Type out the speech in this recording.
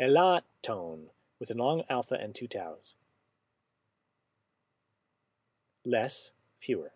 A la tone with a long alpha and two taus. Less, fewer.